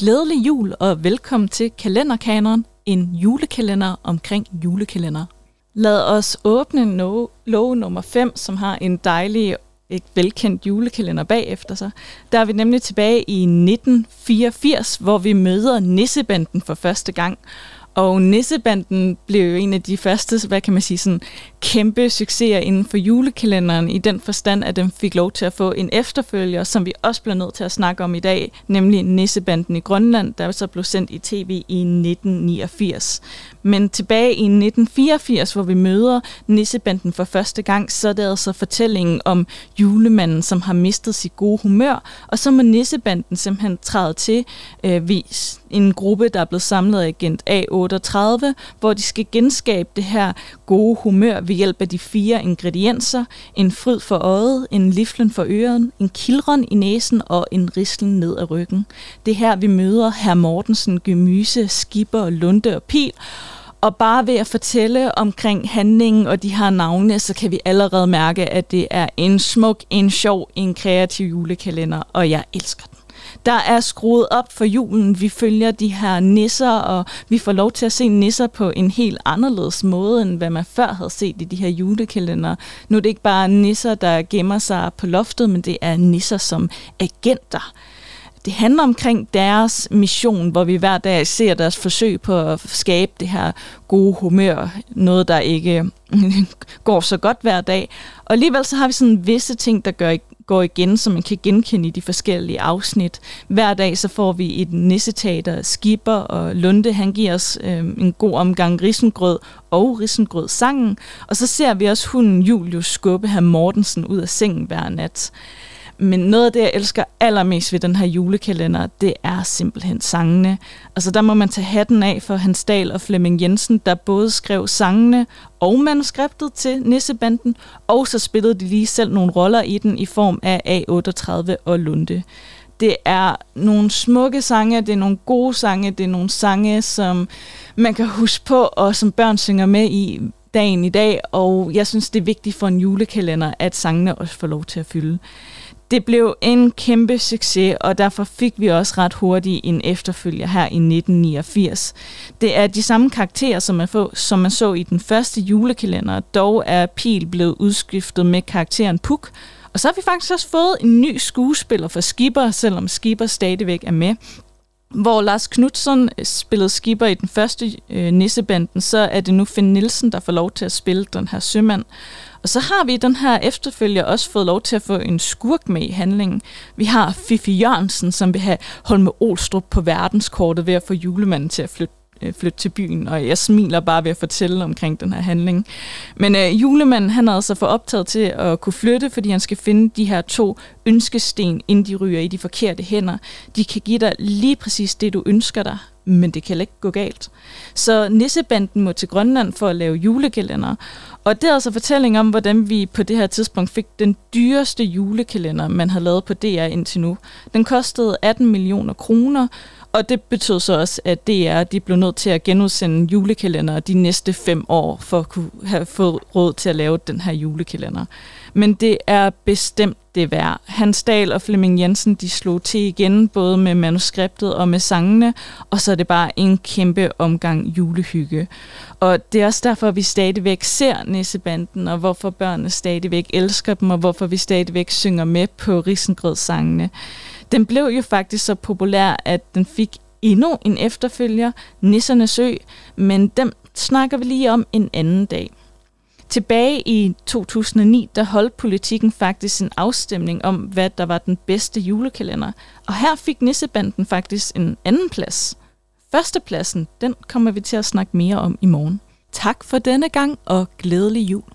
Glædelig jul og velkommen til Kalenderkaneren, en julekalender omkring julekalender. Lad os åbne no- lov nummer 5, som har en dejlig et velkendt julekalender bagefter sig. Der er vi nemlig tilbage i 1984, hvor vi møder Nissebanden for første gang. Og Nissebanden blev jo en af de første, hvad kan man sige, sådan kæmpe succeser inden for julekalenderen, i den forstand, at den fik lov til at få en efterfølger, som vi også bliver nødt til at snakke om i dag, nemlig Nissebanden i Grønland, der så blev sendt i tv i 1989. Men tilbage i 1984, hvor vi møder Nissebanden for første gang, så er det altså fortællingen om julemanden, som har mistet sit gode humør, og så må Nissebanden simpelthen træde til øh, vis en gruppe, der er blevet samlet af agent A38, hvor de skal genskabe det her gode humør ved hjælp af de fire ingredienser. En fryd for øjet, en liflen for øren, en kildron i næsen og en rislen ned ad ryggen. Det er her, vi møder herr Mortensen, Gemyse, Skipper, Lunde og Pil, og bare ved at fortælle omkring handlingen og de her navne, så kan vi allerede mærke, at det er en smuk, en sjov, en kreativ julekalender, og jeg elsker den. Der er skruet op for julen. Vi følger de her nisser, og vi får lov til at se nisser på en helt anderledes måde, end hvad man før havde set i de her julekalender. Nu er det ikke bare nisser, der gemmer sig på loftet, men det er nisser som agenter. Det handler omkring deres mission, hvor vi hver dag ser deres forsøg på at skabe det her gode humør. Noget, der ikke går så godt hver dag. Og alligevel så har vi sådan visse ting, der gør, går igen, som man kan genkende i de forskellige afsnit. Hver dag så får vi et nisseteater, Skipper og Lunde, han giver os øh, en god omgang risengrød og risengrød sangen. Og så ser vi også hunden Julius skubbe her Mortensen ud af sengen hver nat. Men noget af det, jeg elsker allermest ved den her julekalender, det er simpelthen sangene. Altså der må man tage hatten af for Hans Dahl og Flemming Jensen, der både skrev sangene og manuskriptet til Nissebanden, og så spillede de lige selv nogle roller i den i form af A38 og Lunde. Det er nogle smukke sange, det er nogle gode sange, det er nogle sange, som man kan huske på, og som børn synger med i dagen i dag, og jeg synes, det er vigtigt for en julekalender, at sangene også får lov til at fylde. Det blev en kæmpe succes, og derfor fik vi også ret hurtigt en efterfølger her i 1989. Det er de samme karakterer, som man, får, som man så i den første julekalender, dog er Pil blevet udskiftet med karakteren Puk, og så har vi faktisk også fået en ny skuespiller for Skipper, selvom Skipper stadigvæk er med. Hvor Lars Knudsen øh, spillede Skipper i den første øh, Nissebanden, så er det nu Finn Nielsen, der får lov til at spille den her sømand. Og så har vi den her efterfølger også fået lov til at få en skurk med i handlingen. Vi har Fifi Jørgensen, som vil have Holme Olstrup på verdenskortet ved at få julemanden til at flytte øh, flytte til byen, og jeg smiler bare ved at fortælle omkring den her handling. Men øh, julemanden, han er altså for optaget til at kunne flytte, fordi han skal finde de her to ønskesten, inden de ryger i de forkerte hænder. De kan give dig lige præcis det, du ønsker dig, men det kan ikke gå galt. Så Nissebanden må til Grønland for at lave julekalender, og det er altså fortælling om, hvordan vi på det her tidspunkt fik den dyreste julekalender, man har lavet på DR indtil nu. Den kostede 18 millioner kroner, og det betød så også, at DR de blev nødt til at genudsende julekalender de næste fem år, for at kunne have fået råd til at lave den her julekalender. Men det er bestemt det værd. Hans Dahl og Flemming Jensen, de slog til igen, både med manuskriptet og med sangene, og så er det bare en kæmpe omgang julehygge. Og det er også derfor, vi stadigvæk ser Nissebanden, og hvorfor børnene stadigvæk elsker dem, og hvorfor vi stadigvæk synger med på Risengrød-sangene. Den blev jo faktisk så populær, at den fik endnu en efterfølger, Nissernes Sø, men dem snakker vi lige om en anden dag. Tilbage i 2009, der holdt politikken faktisk en afstemning om, hvad der var den bedste julekalender. Og her fik Nissebanden faktisk en anden plads. Førstepladsen, den kommer vi til at snakke mere om i morgen. Tak for denne gang, og glædelig jul.